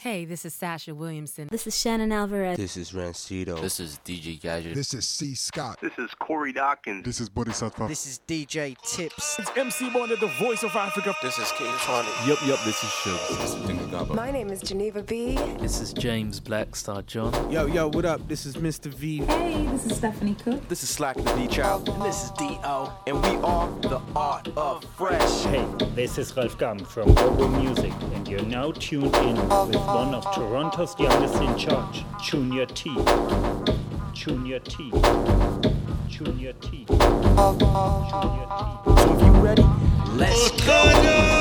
Hey, this is Sasha Williamson. This is Shannon Alvarez. This is Rancido. This is DJ Gadget. This is C. Scott. This is Corey Dawkins. This is Bodhisattva. This is DJ Tips. It's MC Wonder, the voice of Africa. This is King Tony. Yup, yup, this is Shugs. This is Dingo My name is Geneva B. This is James Blackstar John. Yo, yo, what up? This is Mr. V. Hey, this is Stephanie Cook. This is Slack the D Child. And this is D.O. And we are the Art of Fresh. Hey, this is Ralph Gum from Bobo Music, and you're now tuned in with one of Toronto's youngest in charge, Junior T. Junior T. Junior T. Junior T. So if you ready, let's go.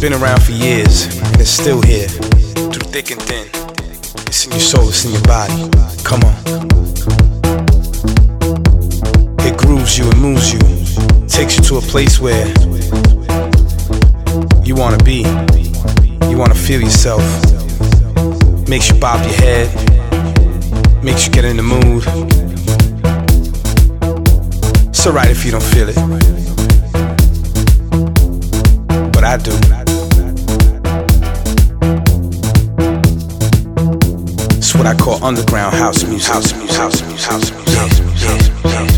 Been around for years, and it's still here, through thick and thin. It's in your soul, it's in your body. Come on. It grooves you it moves you, takes you to a place where you wanna be, you wanna feel yourself. Makes you bob your head, makes you get in the mood. Alright if you don't feel it, but I do. It's what I call underground house music. House music. House music. House music. House music. House music.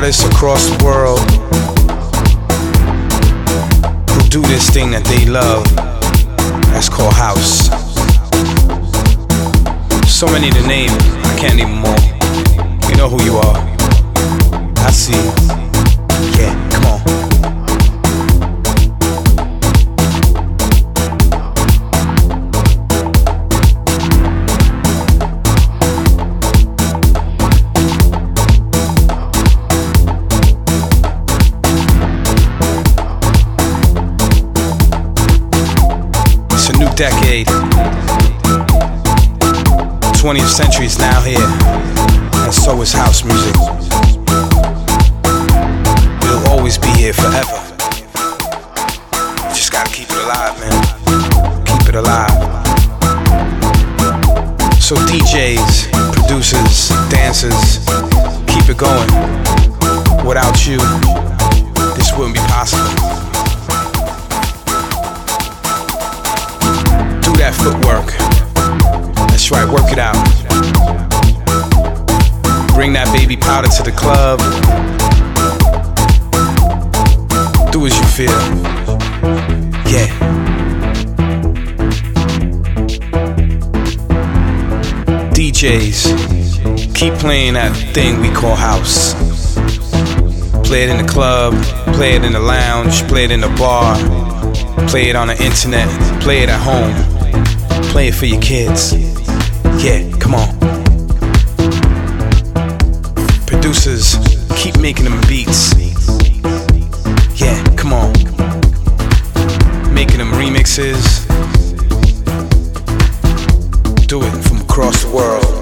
artists across the world who do this thing that they love. That's called house. So many to name, I can't them all. You know who you are. I see. Decade. 20th century is now here, and so is house music. It'll always be here forever. Just gotta keep it alive, man. Keep it alive. So DJs, producers, dancers, keep it going. Without you, baby powder to the club. Do as you feel. Yeah. DJs, keep playing that thing we call house. Play it in the club, play it in the lounge, play it in the bar, play it on the internet, play it at home, play it for your kids. Yeah, beats. Yeah, come on. Making them remixes. Do it from across the world.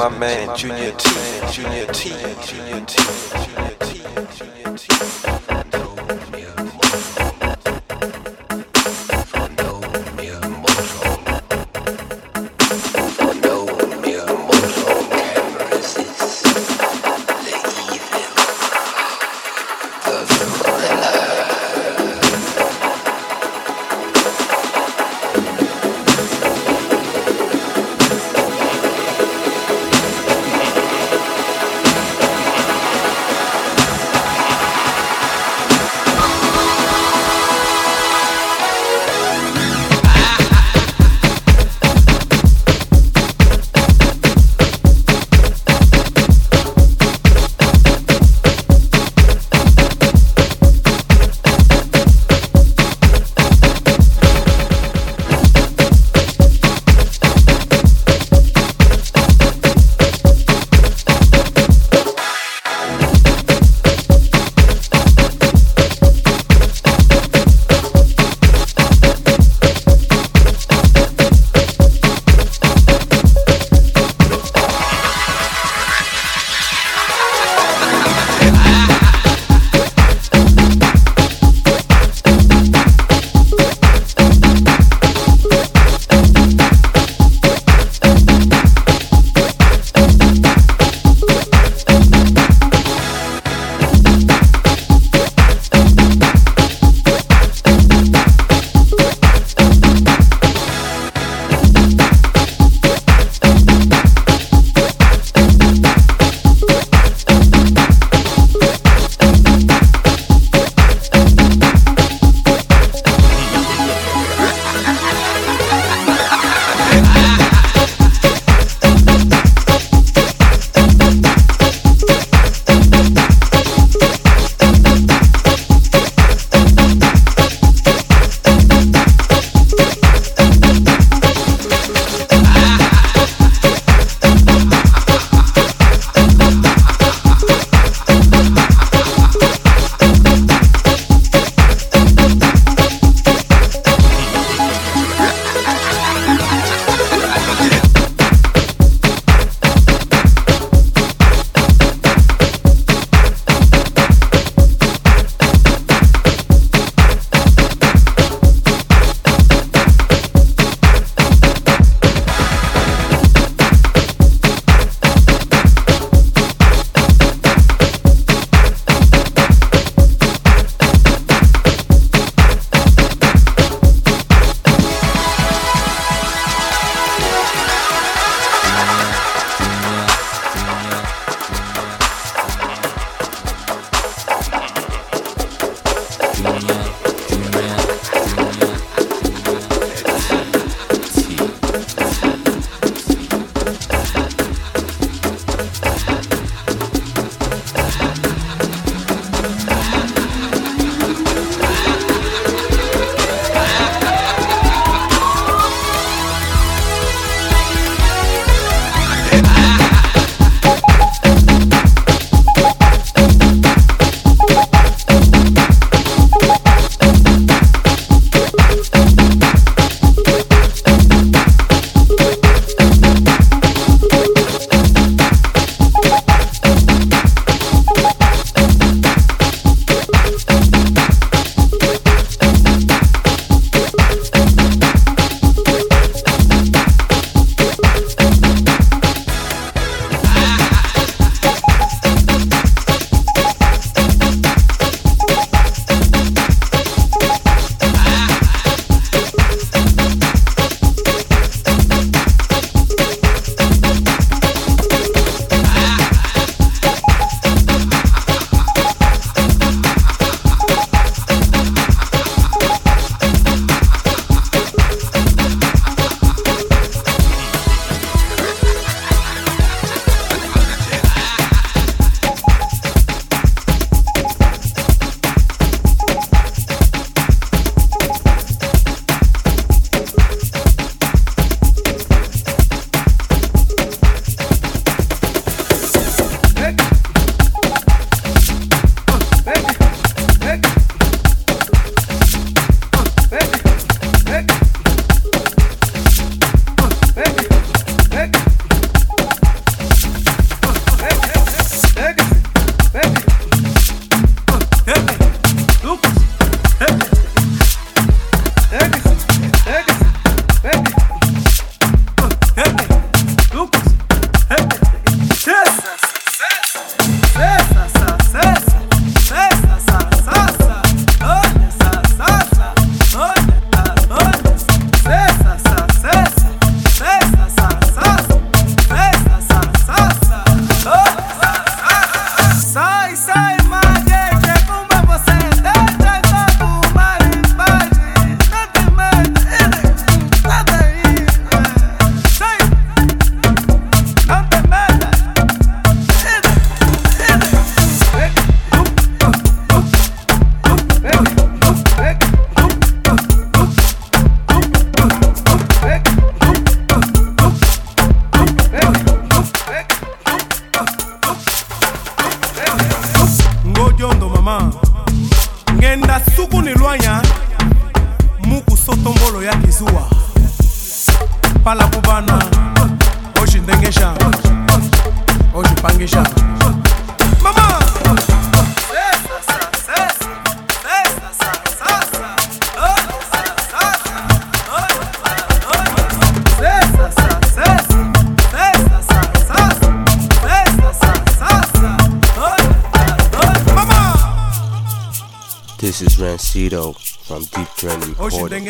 My man Junior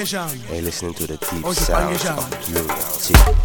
Spanish. Hey, listening to the deep sound. sounds of Curiosity.